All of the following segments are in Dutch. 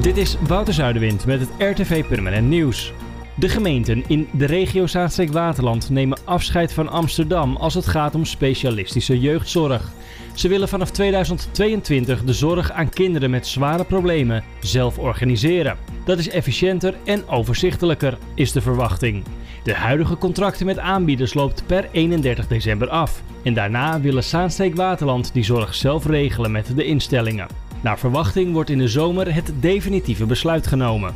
Dit is Wouter Zuiderwind met het RTV Permanent Nieuws. De gemeenten in de regio Zaanstreek-Waterland nemen afscheid van Amsterdam als het gaat om specialistische jeugdzorg. Ze willen vanaf 2022 de zorg aan kinderen met zware problemen zelf organiseren. Dat is efficiënter en overzichtelijker, is de verwachting. De huidige contracten met aanbieders loopt per 31 december af. En daarna willen Zaanstreek-Waterland die zorg zelf regelen met de instellingen. Naar verwachting wordt in de zomer het definitieve besluit genomen.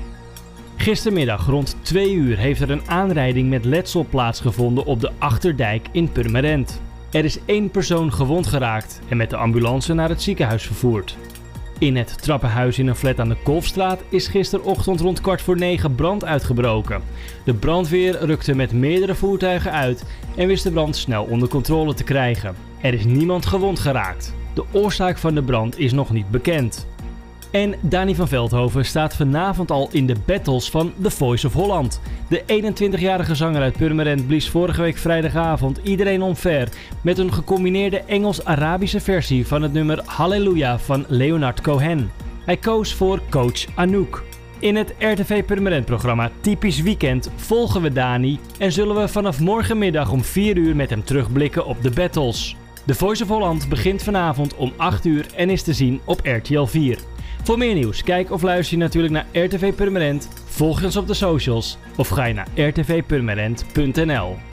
Gistermiddag rond 2 uur heeft er een aanrijding met letsel plaatsgevonden op de Achterdijk in Purmerend. Er is één persoon gewond geraakt en met de ambulance naar het ziekenhuis vervoerd. In het trappenhuis in een flat aan de Kolfstraat is gisterochtend rond kwart voor negen brand uitgebroken. De brandweer rukte met meerdere voertuigen uit en wist de brand snel onder controle te krijgen. Er is niemand gewond geraakt. De oorzaak van de brand is nog niet bekend. En Dani van Veldhoven staat vanavond al in de battles van The Voice of Holland. De 21-jarige zanger uit Purmerend blies vorige week vrijdagavond iedereen omver met een gecombineerde Engels-Arabische versie van het nummer Halleluja van Leonard Cohen. Hij koos voor coach Anouk. In het RTV Permanent programma Typisch Weekend volgen we Dani en zullen we vanaf morgenmiddag om 4 uur met hem terugblikken op de battles. The Voice of Holland begint vanavond om 8 uur en is te zien op RTL 4. Voor meer nieuws, kijk of luister je natuurlijk naar RTV Permanent, volg ons op de socials of ga je naar rtvpermanent.nl.